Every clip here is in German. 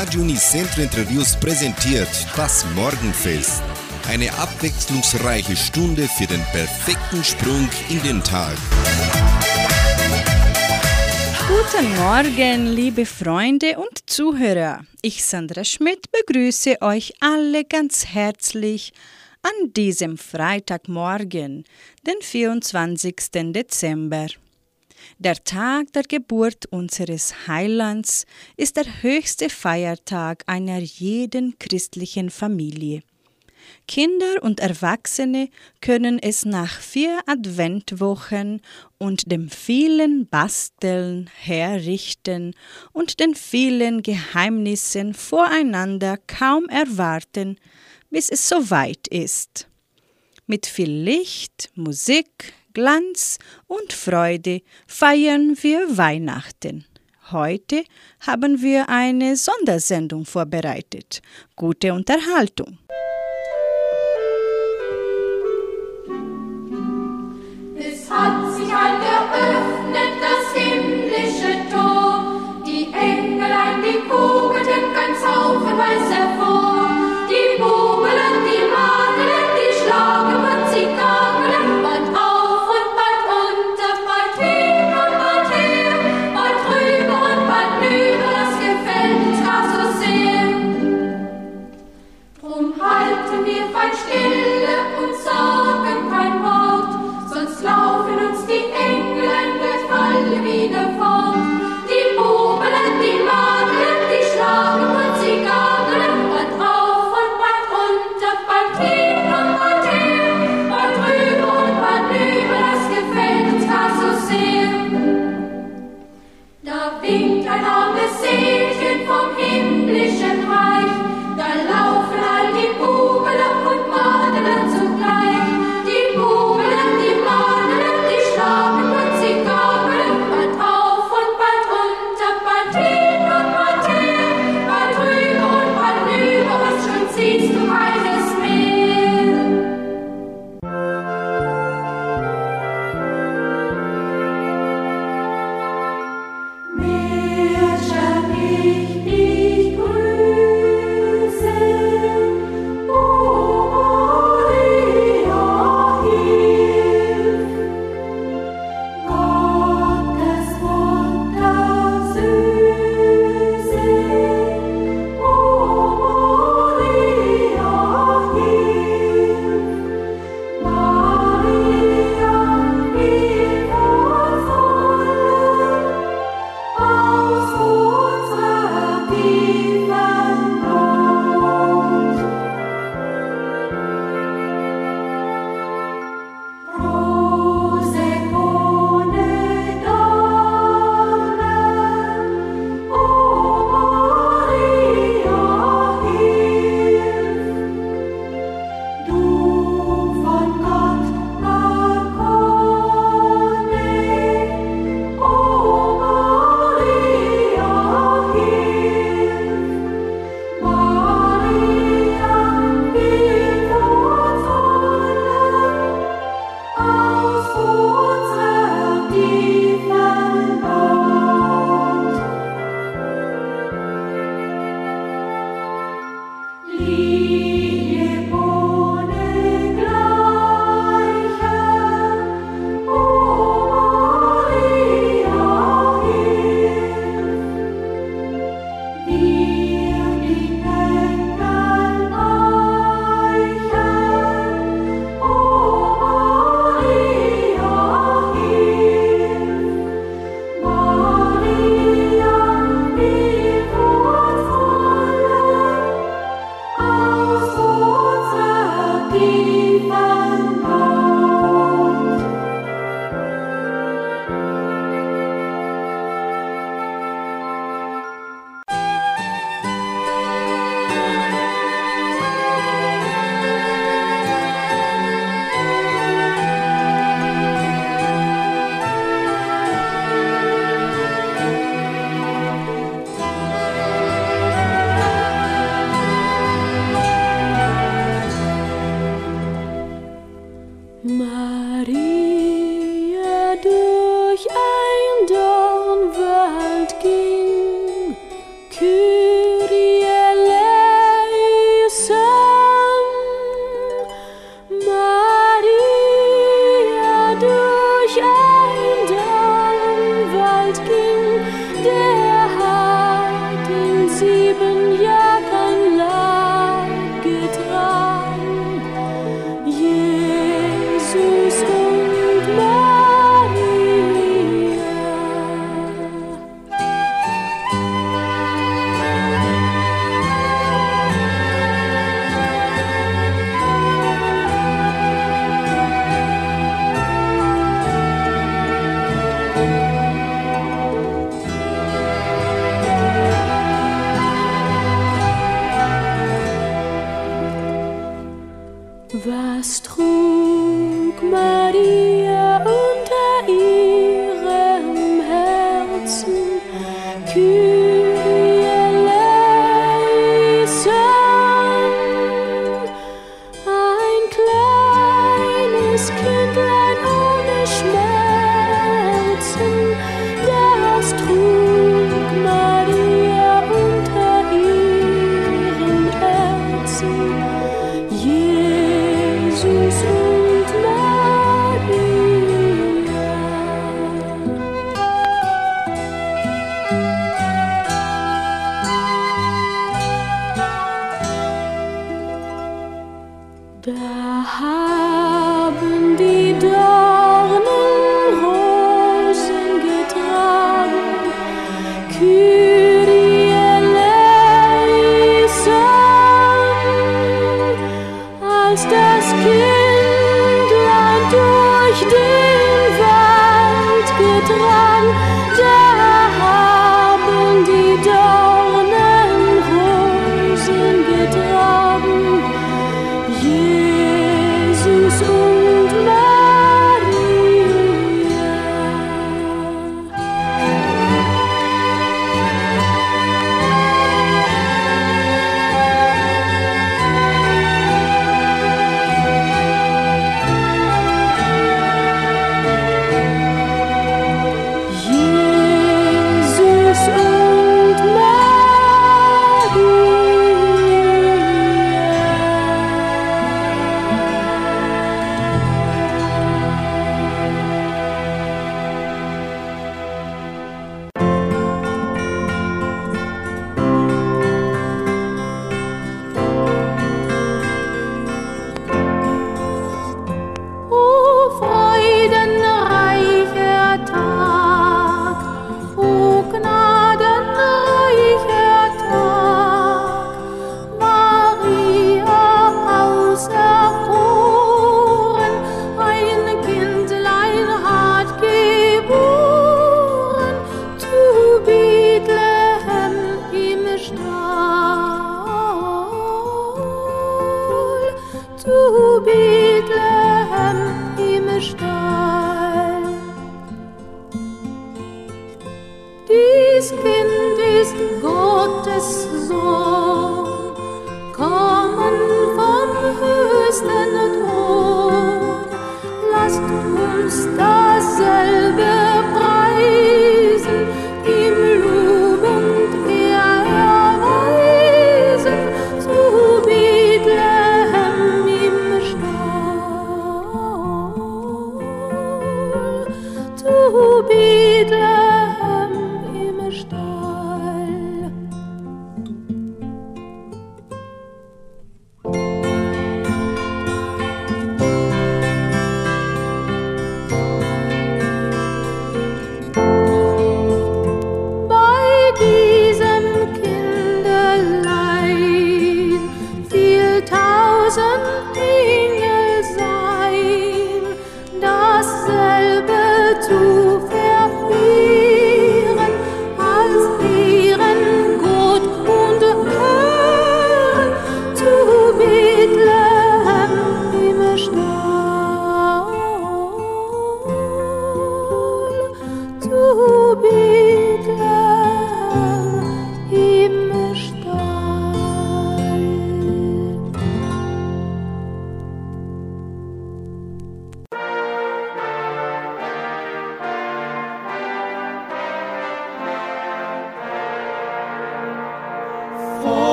Radio Unicentro Interviews präsentiert das Morgenfest. Eine abwechslungsreiche Stunde für den perfekten Sprung in den Tag. Guten Morgen, liebe Freunde und Zuhörer. Ich, Sandra Schmidt, begrüße euch alle ganz herzlich an diesem Freitagmorgen, den 24. Dezember. Der Tag der Geburt unseres Heilands ist der höchste Feiertag einer jeden christlichen Familie. Kinder und Erwachsene können es nach vier Adventwochen und dem vielen Basteln, Herrichten und den vielen Geheimnissen voreinander kaum erwarten, bis es soweit ist. Mit viel Licht, Musik, Glanz und Freude feiern wir Weihnachten. Heute haben wir eine Sondersendung vorbereitet. Gute Unterhaltung. Es hat sich ein geöffnet das himmlische Tor, die Engelein, die kugelten ganz haufenweise hervor,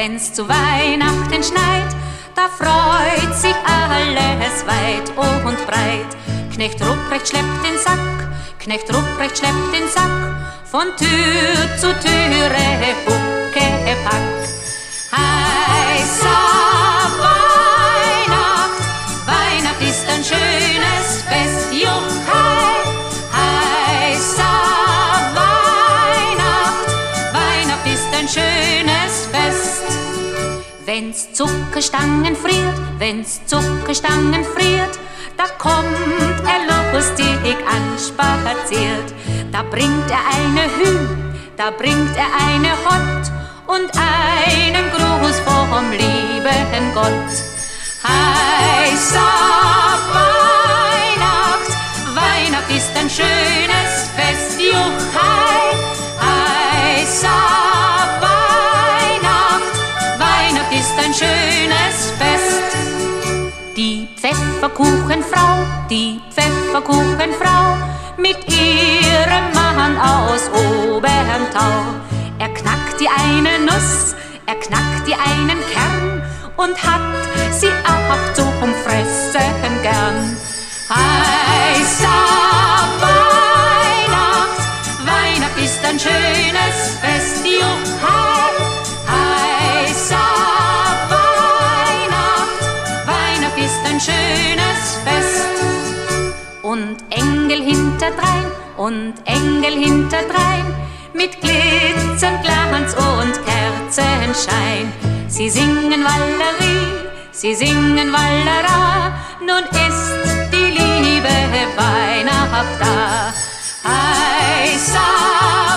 wenn's zu Weihnachten schneit, da freut sich alles weit und breit. Knecht Ruprecht schleppt den Sack, Knecht Ruprecht schleppt den Sack, von Tür zu Türe, Huckepack. Heißer Wenn's Zuckerstangen friert, wenn's Zuckerstangen friert, da kommt er lustig anspaziert. Da bringt er eine Hü, da bringt er eine Hott und einen Gruß vom lieben Gott. Heißer Weihnacht, Weihnacht ist ein schönes Fest, Juchhei. Heißer ein schönes Fest. Die Pfefferkuchenfrau, die Pfefferkuchenfrau mit ihrem Mann aus Oberntau. Er knackt die eine Nuss, er knackt die einen Kern und hat sie auch zum Fressen gern. Heißer Weihnacht, Weihnacht ist ein schönes schönes Fest. Und Engel hinterdrein, und Engel hinterdrein, mit glitzernd Glanz und Kerzenschein. Sie singen Wallerie, sie singen Wallera, nun ist die liebe Weihnacht da. Heißer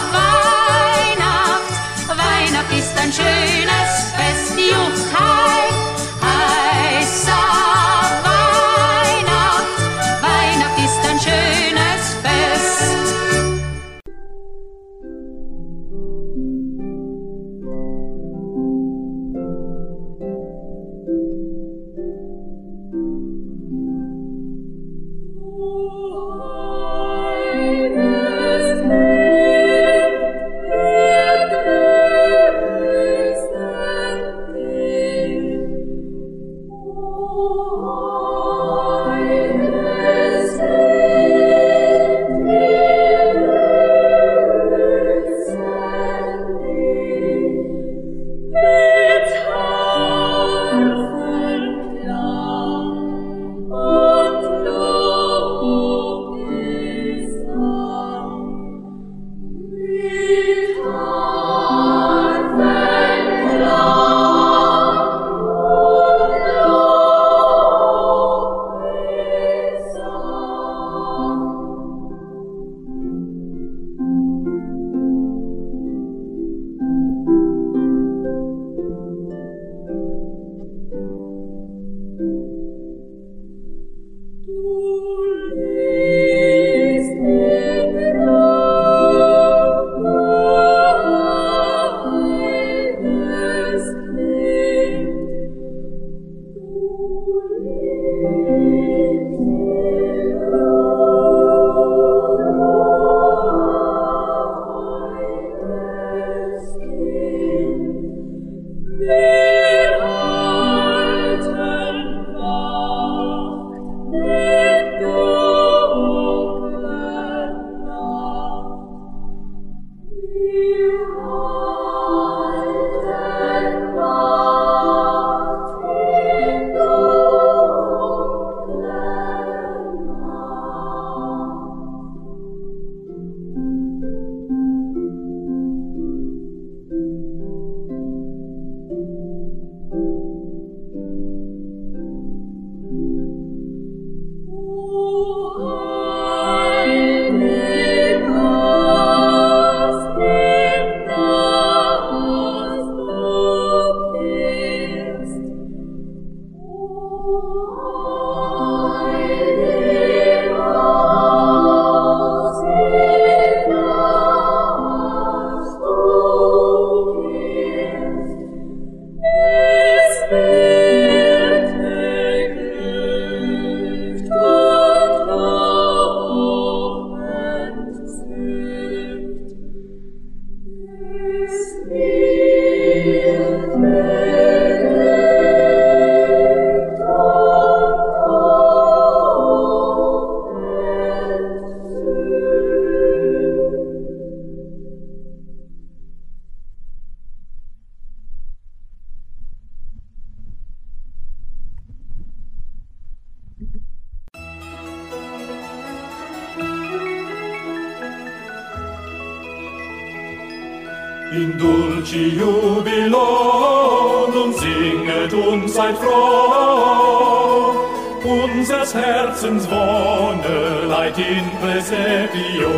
unseres Herzens Wonne leit in Präsepio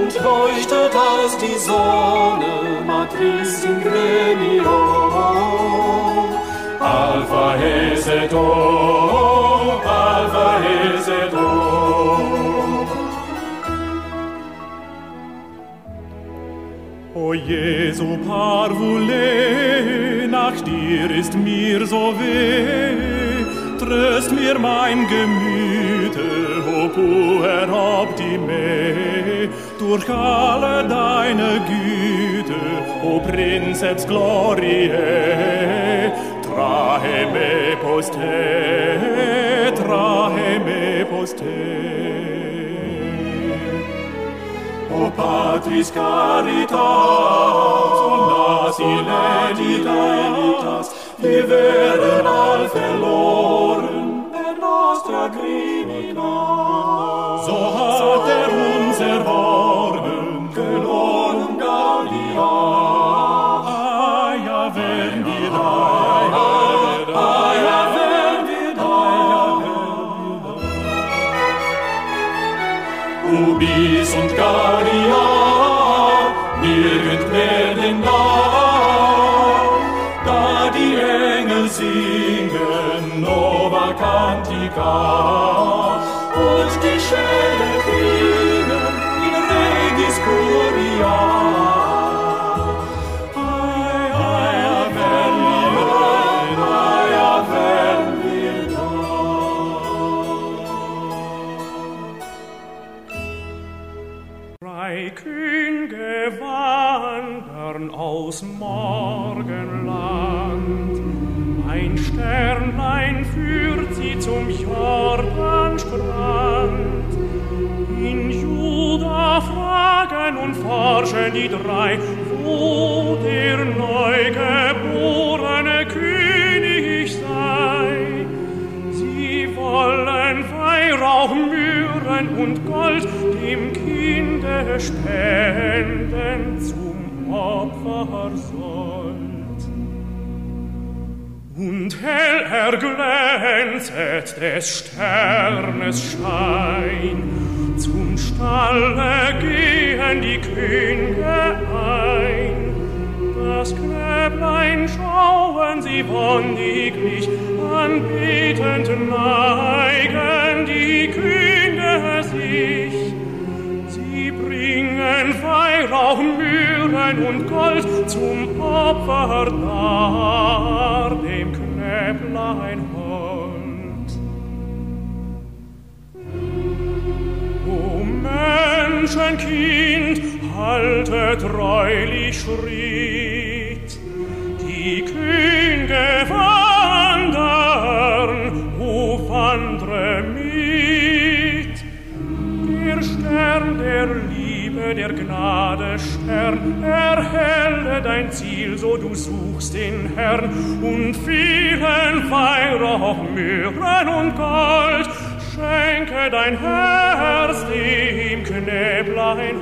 und leuchtet als die Sonne Matris in Gremio Alpha Heseto Alpha Heseto O Jesu parvule, nach dir ist mir so weh, tröst mir mein Gemüte, o puer optime, durch alle deine Güte, o princeps gloriae, trahe me poste, trahe me poste. O patris caritas, omnas in editas, viverem al felor, nostra crimina so hat er uns erworben gelorn gallia aia vendida aia vendida aia vendida ubis und gallia Drei Könige wandern aus Morgenland. Ein Sternlein führt sie zum Jordanstrand. In Juda fragen und forschen die drei, wo der neugeborene König sei. Sie wollen Weihrauch, Myrrhen und Gold spenden zum Opfersold. Und hell erglänzet des Sternes Schein, zum Stalle gehen die Könige ein. Das Knäblein schauen sie wonniglich, anbetend neigen die Könige sich. Bringen Weihrauch, Myrrhen und Gold zum Opfer dar, dem Knäblein hold. O Menschenkind, halte treulich Schritt, die Könige wandern, o wandre mit. Der Stern der Liebe, der Gnade Stern, erhelle dein Ziel, so du suchst den Herrn, und vielen Weihrauch, Myrrhen und Gold, schenke dein Herz dem Knäblein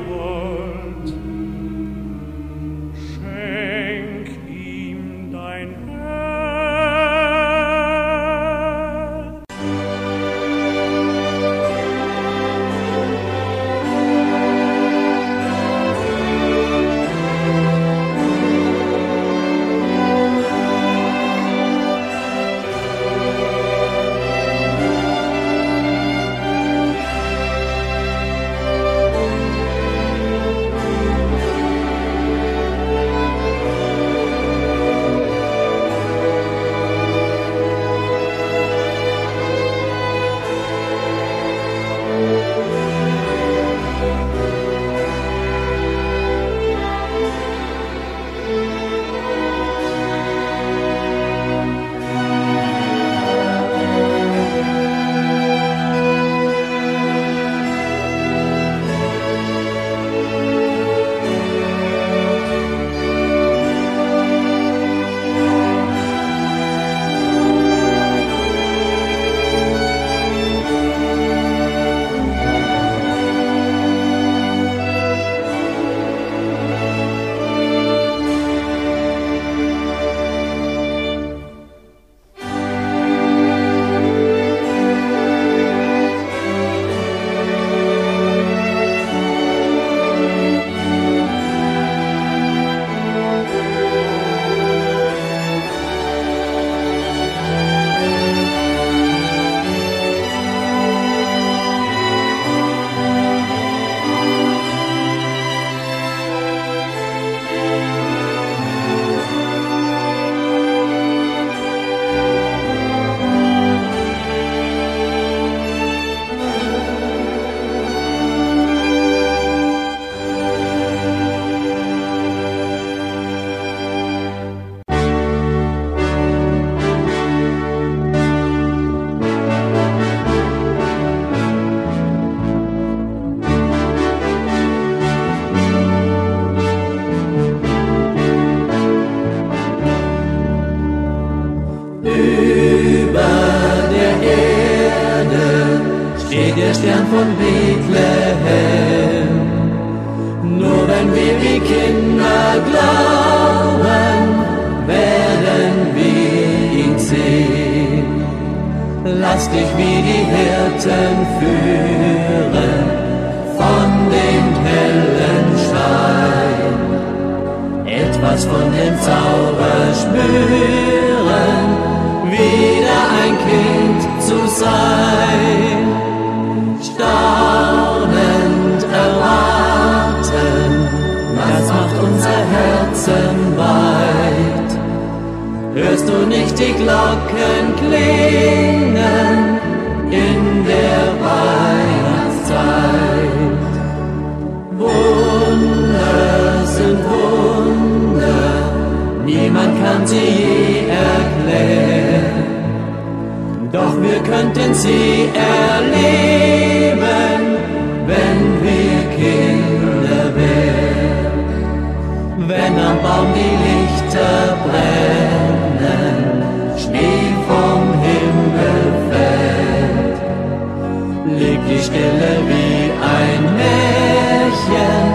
Stille wie ein Märchen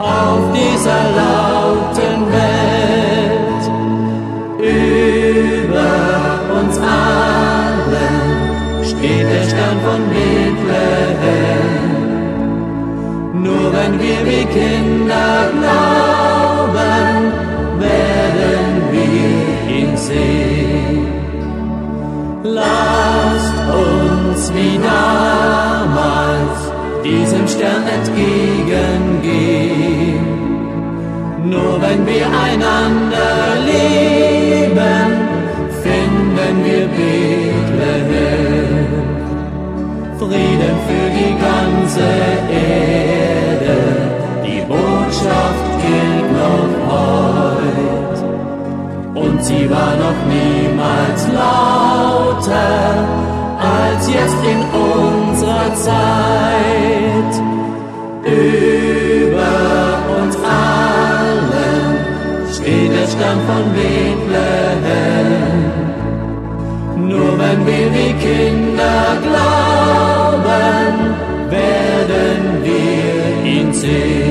auf dieser lauten Welt. Über uns allen steht der Stern von Bethlehem. Nur wenn wir wie Kinder glauben, werden wir ihn sehen. Lasst uns wie damals diesem Stern entgegengehen. Nur wenn wir einander lieben, finden wir Bethlehem. Frieden für die ganze Erde, die Botschaft gilt noch heut. Und sie war noch niemals lauter als jetzt in unserer Zeit. Über uns allen steht der Stern von Bethlehem. Nur wenn wir wie Kinder glauben, werden wir ihn sehen.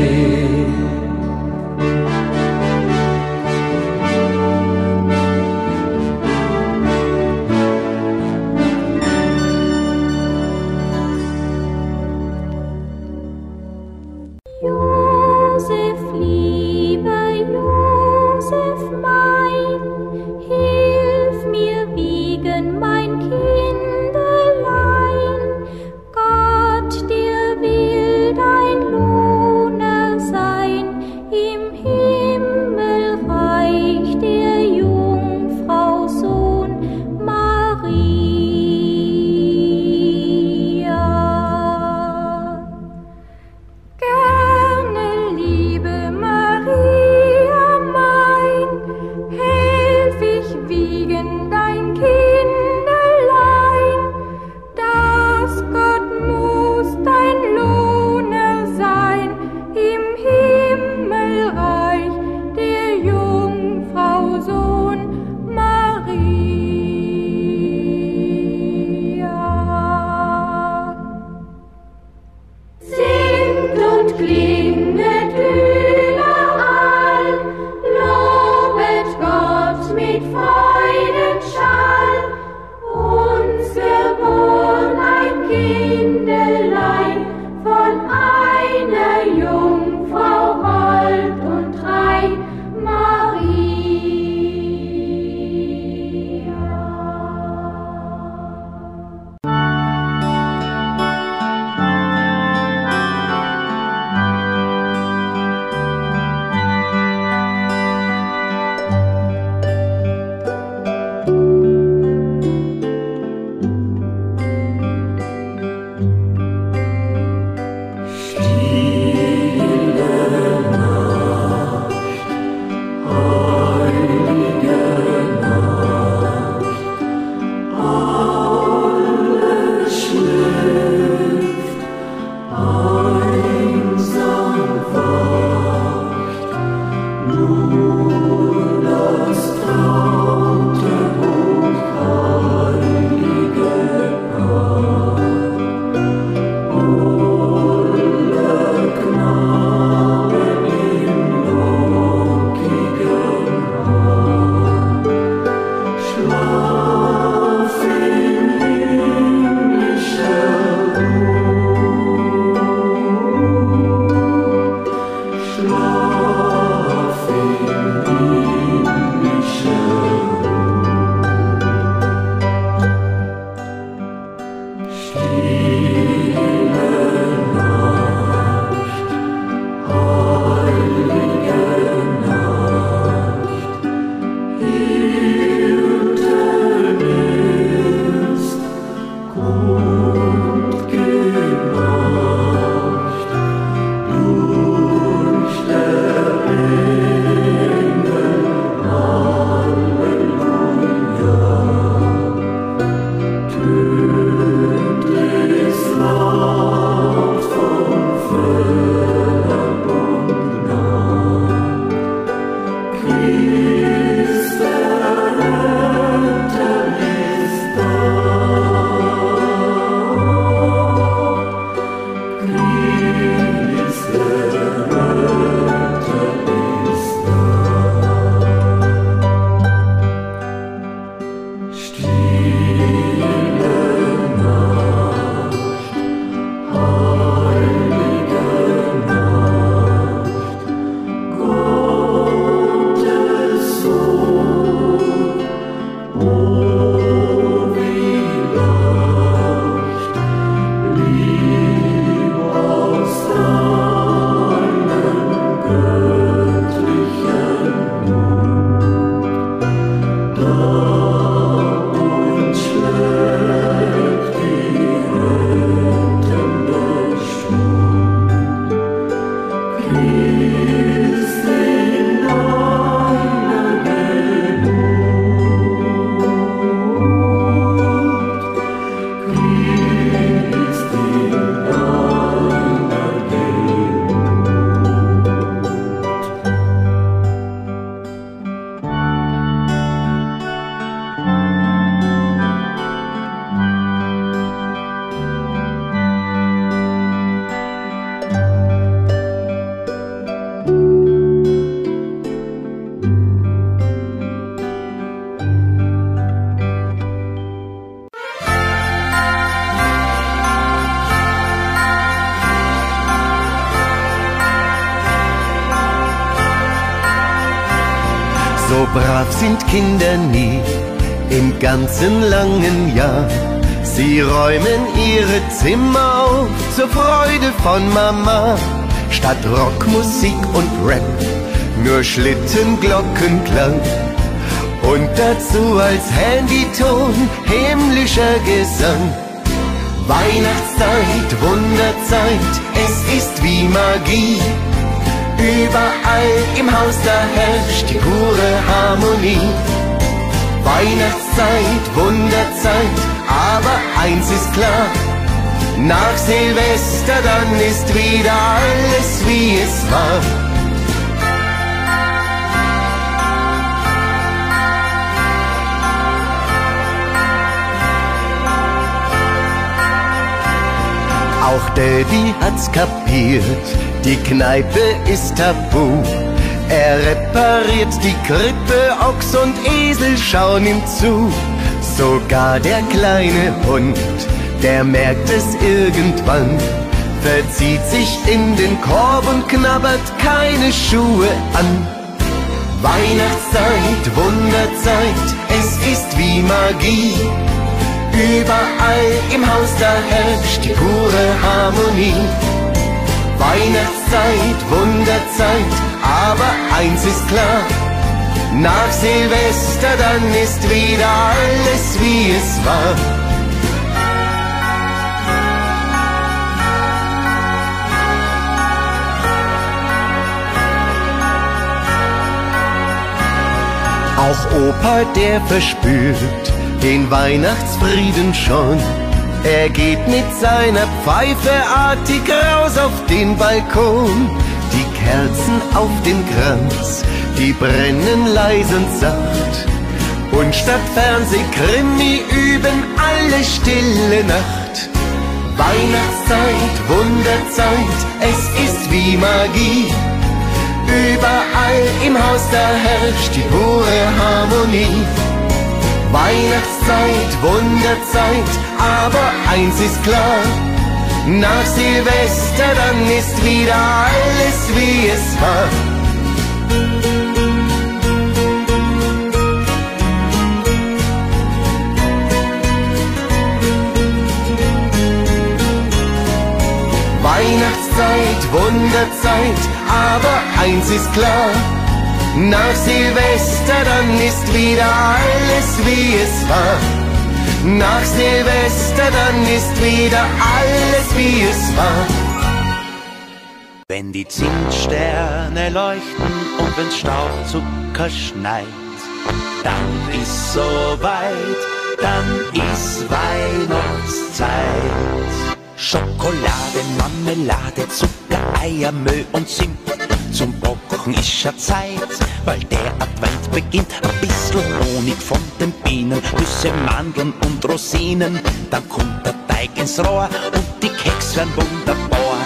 Ganzen langen Jahr. Sie räumen ihre Zimmer auf zur Freude von Mama. Statt Rockmusik und Rap, nur Schlittenglockenklang. Und dazu als Handyton himmlischer Gesang. Weihnachtszeit, Wunderzeit, es ist wie Magie. Überall im Haus, da herrscht die pure Harmonie. Weihnachtszeit, Wunderzeit, aber eins ist klar. Nach Silvester dann ist wieder alles wie es war. Auch Daddy hat's kapiert, die Kneipe ist tabu. Er repariert die Krippe, Ochs und Esel schauen ihm zu. Sogar der kleine Hund, der merkt es irgendwann, verzieht sich in den Korb und knabbert keine Schuhe an. Weihnachtszeit, Wunderzeit, es ist wie Magie. Überall im Haus, da herrscht die pure Harmonie. Weihnachtszeit, Wunderzeit, aber eins ist klar. Nach Silvester dann ist wieder alles wie es war. Auch Opa, der verspürt den Weihnachtsfrieden schon. Er geht mit seiner Pfeife artig raus auf den Balkon. Kerzen auf dem Kranz, die brennen leise und sacht. Und statt Fernsehkrimi üben alle stille Nacht. Weihnachtszeit, Wunderzeit, es ist wie Magie. Überall im Haus, da herrscht die pure Harmonie. Weihnachtszeit, Wunderzeit, aber eins ist klar. Nach Silvester dann ist wieder alles wie es war. Weihnachtszeit, Wunderzeit, aber eins ist klar. Nach Silvester dann ist wieder alles wie es war. Nach Silvester dann ist wieder alles wie es war. Wenn die Zimtsterne leuchten und wenn's Staubzucker schneit, dann ist soweit, dann ist Weihnachtszeit. Schokolade, Marmelade, Zucker, Eier, Mehl und Zimt. Zum Bocken ist schon Zeit, weil der Advent beginnt. Ein bisschen Honig von den Bienen, Nüsse, Mandeln und Rosinen. Dann kommt der Teig ins Rohr und die Keks werden wunderbar.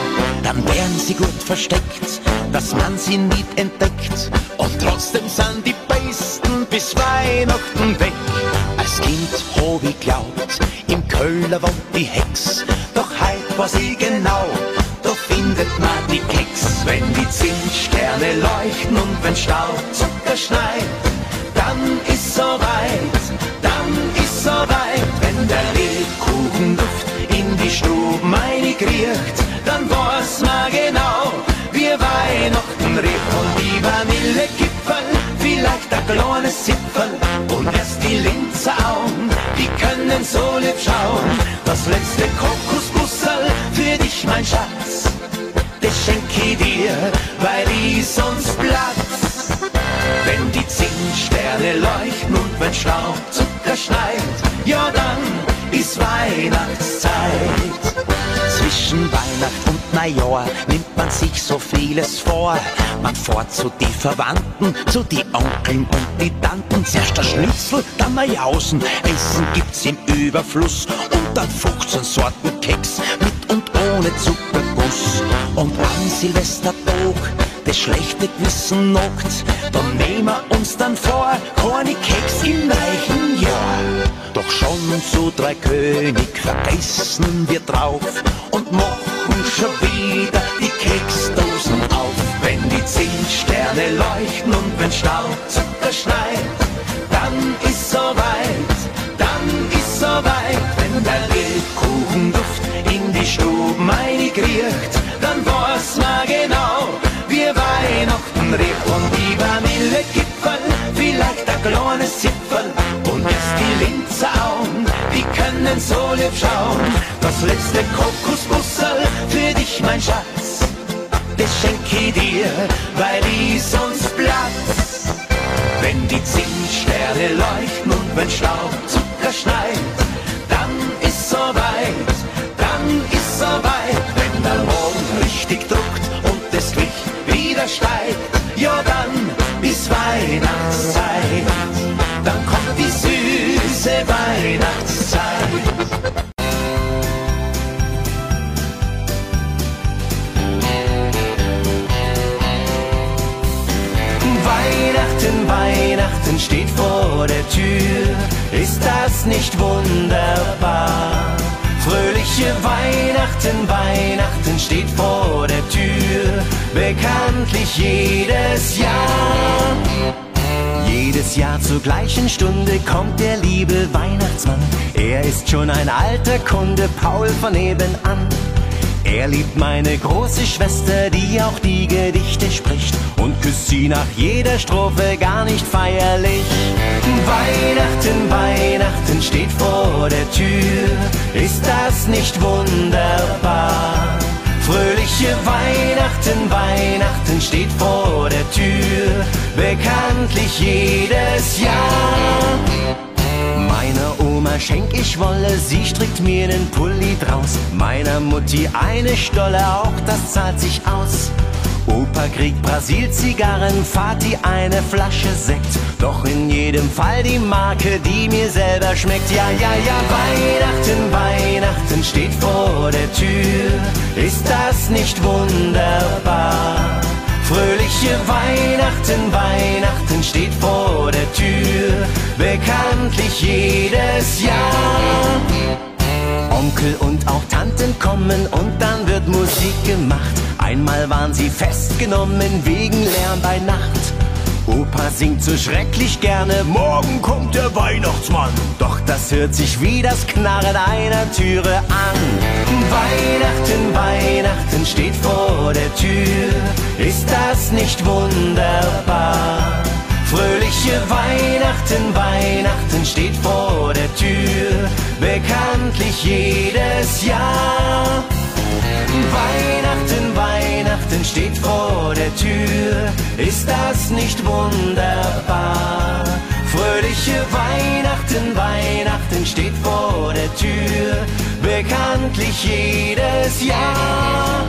Dann werden sie gut versteckt, dass man sie nicht entdeckt. Und trotzdem sind die besten bis Weihnachten weg. Als Kind hab ich glaubt, im Köhler wohnt die Hex. Doch heut weiß ich genau, da findet man die Keks. Wenn die Zimtsterne leuchten und wenn Staubzucker schneit, dann ist soweit, dann ist soweit. Wenn der Lebkuchenduft in die Stube riecht, dann weiß man genau, wie Weihnachten riecht. Und die Vanillekipferl, vielleicht ein kleines Zipferl und erst die Linzer Augen, die können so lieb schauen. Das letzte Kokosbusserl für dich, mein Schatz, das schenk ich dir, weil ich sonst platz. Wenn die Zimtsterne leuchten und wenn Staubzucker schneit, ja dann ist Weihnachtszeit. Zwischen Weihnacht und Neujahr nimmt man sich so vieles vor. Man fährt zu die Verwandten, zu die Onkeln und die Tanten. Zuerst der Schnitzel, dann Jausen. Essen gibt's im Überfluss und dann 15 Sorten Keks mit und ohne Zuckerguss. Und am Silvestertag das schlechte Gewissen knockt, dann nehmen wir uns dann vor, keine Keks im neuen Jahr. Doch schon zu drei König vergessen wir drauf und machen schon wieder die Keksdosen auf. Wenn die zehn Sterne leuchten und wenn Staubzucker schneit, dann ist soweit, dann ist soweit. Wenn der Lebkuchenduft in die Stuben einigriert, dann weiß man genau, wie Weihnachten riecht und die Vanillegipfel, vielleicht ein kleines Zipfel und ist die Linzer die können so lieb schauen. Das letzte Kokosbussel für dich, mein Schatz, das schenk ich dir, weil ich sonst platz. Wenn die zehn Sterne leuchten und wenn Staubzucker schneit, dann ist soweit, wieder steigt, ja dann ist Weihnachtszeit, dann kommt die süße Weihnachtszeit. Weihnachten, Weihnachten steht vor der Tür. Ist das nicht wunderbar? Fröhliche Weihnachten, Weihnachten steht vor der Tür. Bekanntlich jedes Jahr. Jedes Jahr zur gleichen Stunde kommt der liebe Weihnachtsmann. Er ist schon ein alter Kunde, Paul von nebenan. Er liebt meine große Schwester, die auch die Gedichte spricht und küsst sie nach jeder Strophe gar nicht feierlich. Weihnachten, Weihnachten steht vor der Tür, ist das nicht wunderbar? Fröhliche Weihnachten, Weihnachten steht vor der Tür, bekanntlich jedes Jahr. Meiner Oma schenk ich Wolle, sie strickt mir nen Pulli draus. Meiner Mutti eine Stolle, auch das zahlt sich aus. Opa kriegt Brasil-Zigarren, Vati eine Flasche Sekt. Doch in jedem Fall die Marke, die mir selber schmeckt. Ja, ja, ja, Weihnachten, Weihnachten steht vor der Tür. Ist das nicht wunderbar? Fröhliche Weihnachten, Weihnachten steht vor der Tür, bekanntlich jedes Jahr. Onkel und auch Tanten kommen und dann wird Musik gemacht. Einmal waren sie festgenommen wegen Lärm bei Nacht. Opa singt so schrecklich gerne, morgen kommt der Weihnachtsmann. Doch das hört sich wie das Knarren einer Türe an. Weihnachten, Weihnachten steht vor der Tür, ist das nicht wunderbar? Fröhliche Weihnachten, Weihnachten steht vor der Tür, bekanntlich jedes Jahr. Weihnachten, Weihnachten steht vor der Tür, ist das nicht wunderbar? Fröhliche Weihnachten, Weihnachten steht vor der Tür, bekanntlich jedes Jahr.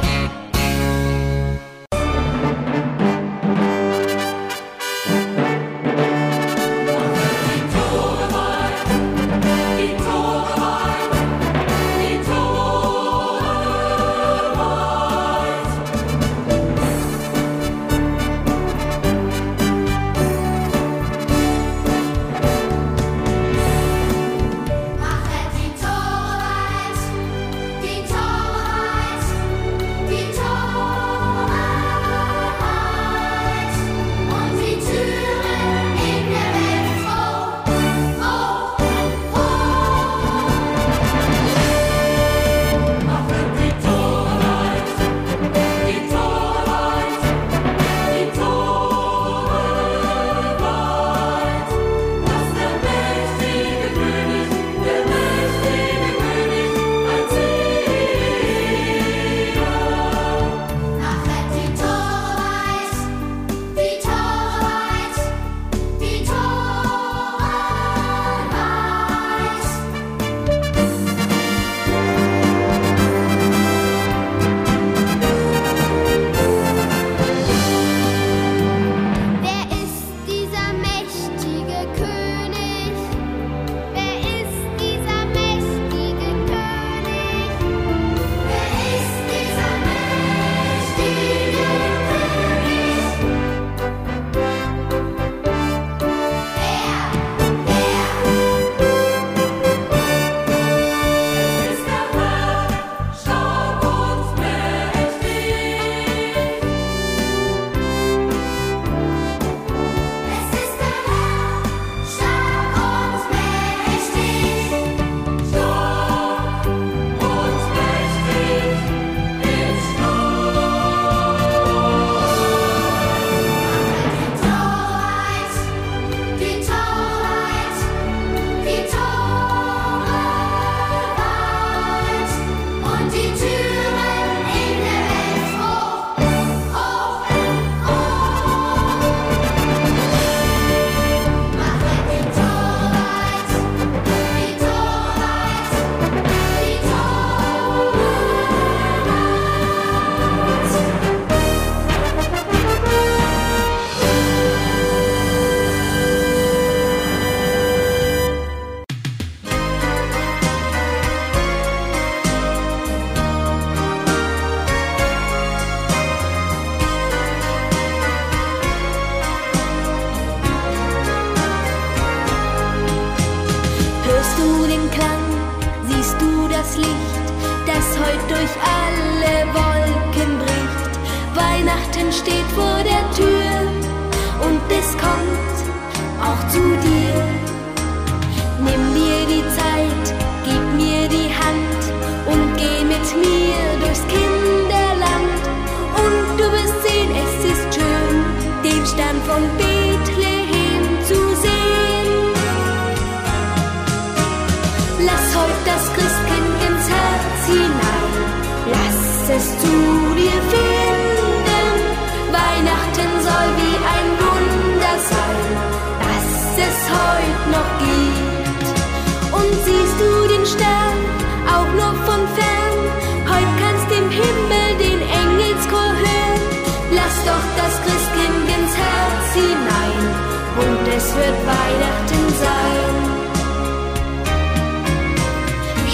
Es wird Weihnachten sein.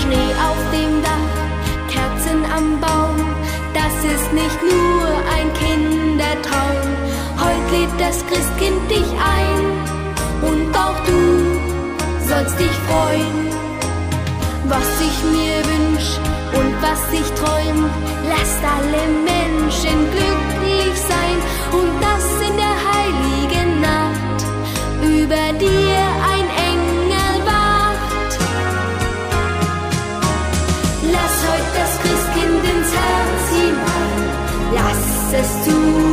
Schnee auf dem Dach, Kerzen am Baum, ist nicht nur ein Kindertraum. Heute lädt das Christkind dich ein und auch du sollst dich freuen. Was ich mir wünsch und was ich träum, lasst alle Menschen glücklich sein und dass in der heiligen Nacht über dir lass es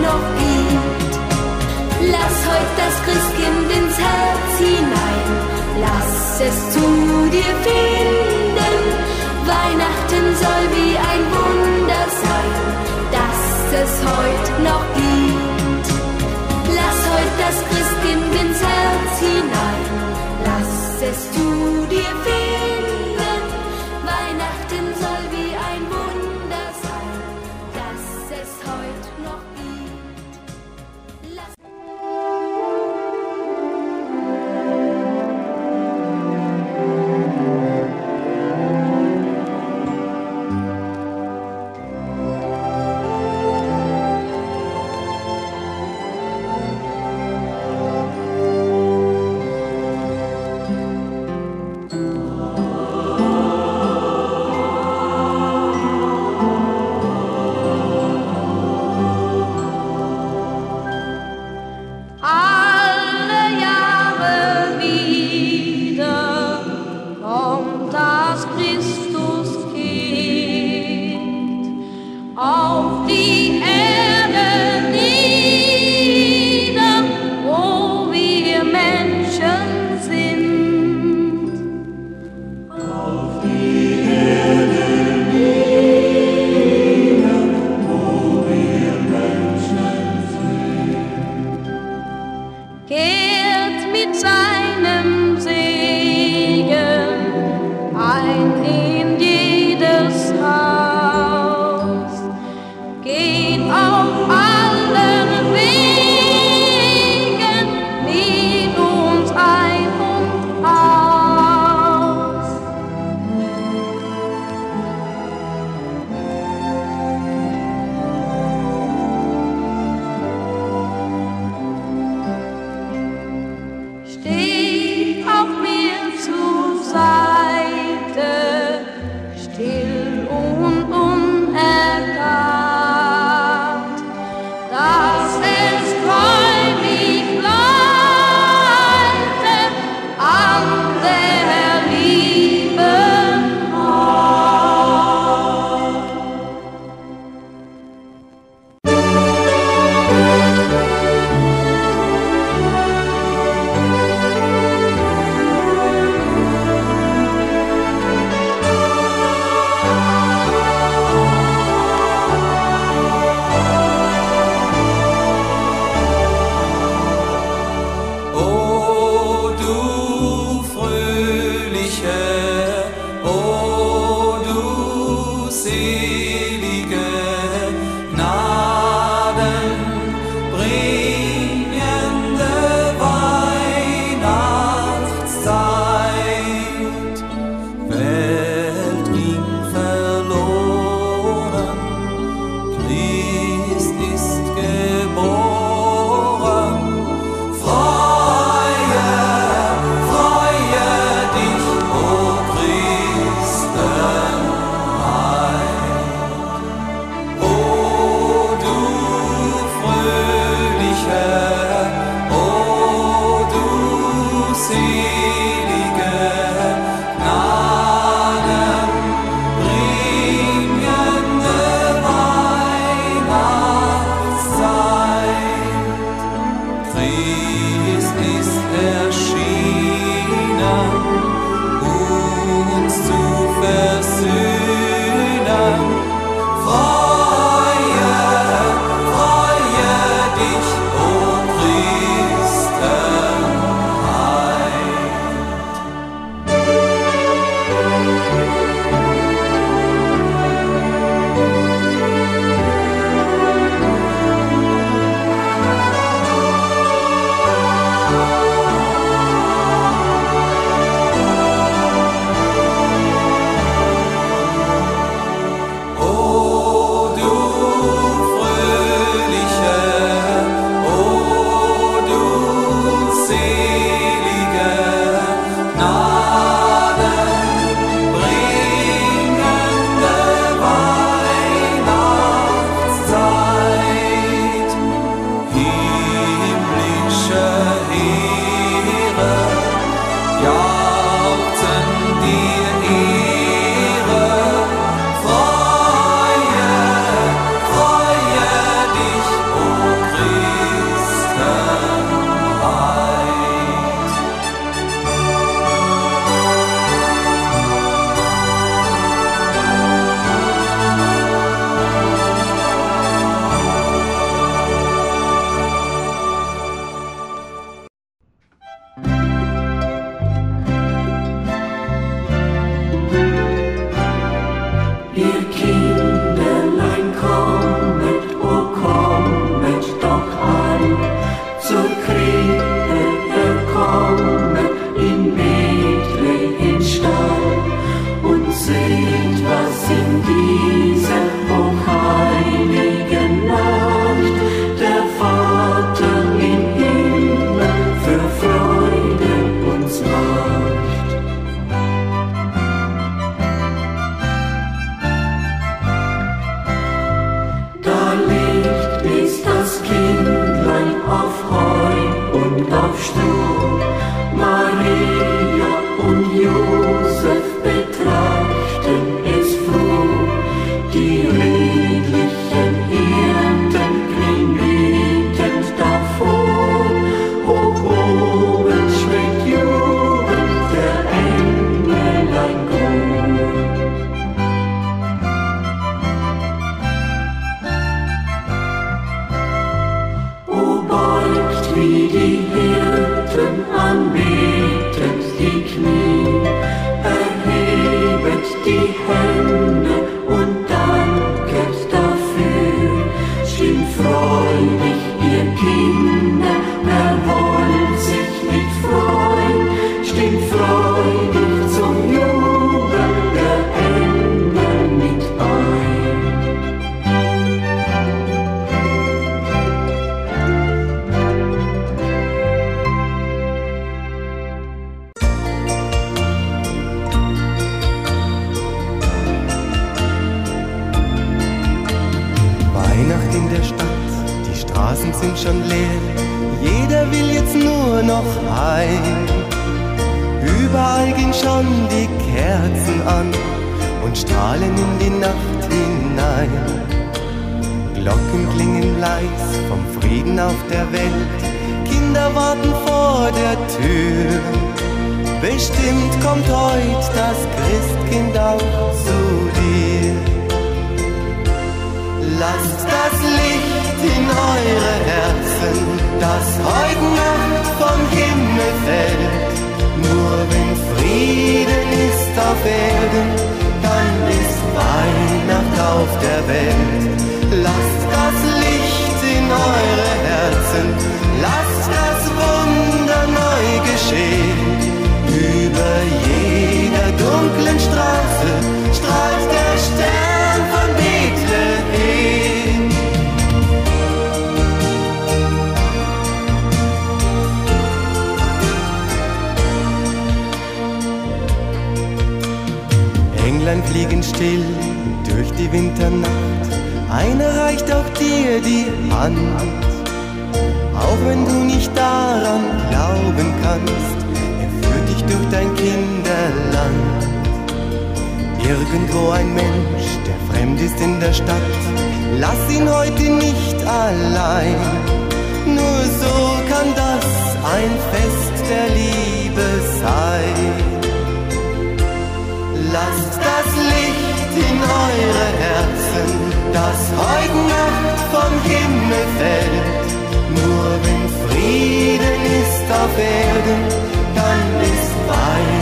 noch gibt. Lass heute das Christkind ins Herz hinein, lass es zu dir finden. Weihnachten soll wie ein Wunder sein, dass es heute noch gibt. Lass heute das Christkind ins Herz hinein, lass es zu dir finden. noch ein. Überall gehen schon die Kerzen an und strahlen in die Nacht hinein. Glocken klingen leis vom Frieden auf der Welt, Kinder warten vor der Tür. Bestimmt kommt heute das Christkind auch zu dir. Lasst das Licht in eure Herzen das heut Nacht vom Himmel fällt. Nur wenn Frieden ist auf Erden, dann ist Weihnacht auf der Welt. Lasst das Licht in eure Herzen, lasst das Wunder neu geschehen. Über jeder dunklen Straße strahlt der Stern. Fliegen still durch die Winternacht. Einer reicht auch dir die Hand. Auch wenn du nicht daran glauben kannst, er führt dich durch dein Kinderland. Irgendwo ein Mensch, der fremd ist in der Stadt, lass ihn heute nicht allein. Nur so kann das ein Fest der Liebe sein. Lasst das Licht in eure Herzen, das heute Nacht vom Himmel fällt. Nur wenn Frieden ist auf Erden, dann ist Weihnacht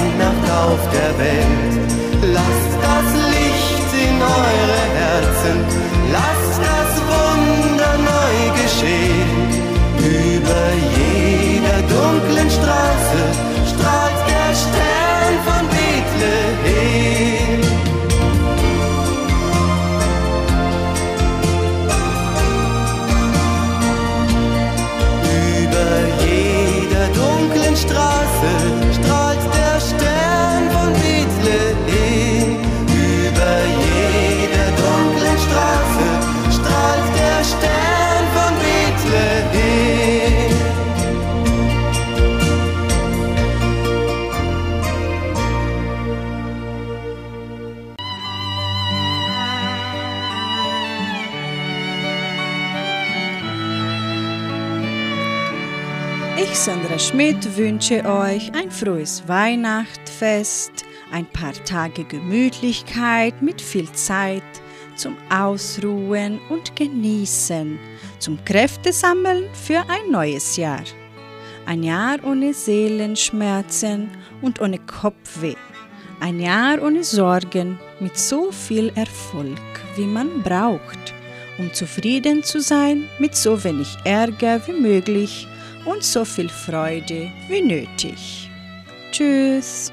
wünsche euch ein frohes Weihnachtsfest, ein paar Tage Gemütlichkeit mit viel Zeit zum Ausruhen und Genießen, zum Kräftesammeln für ein neues Jahr. Ein Jahr ohne Seelenschmerzen und ohne Kopfweh. Ein Jahr ohne Sorgen mit so viel Erfolg, wie man braucht, um zufrieden zu sein mit so wenig Ärger wie möglich und so viel Freude wie nötig. Tschüss.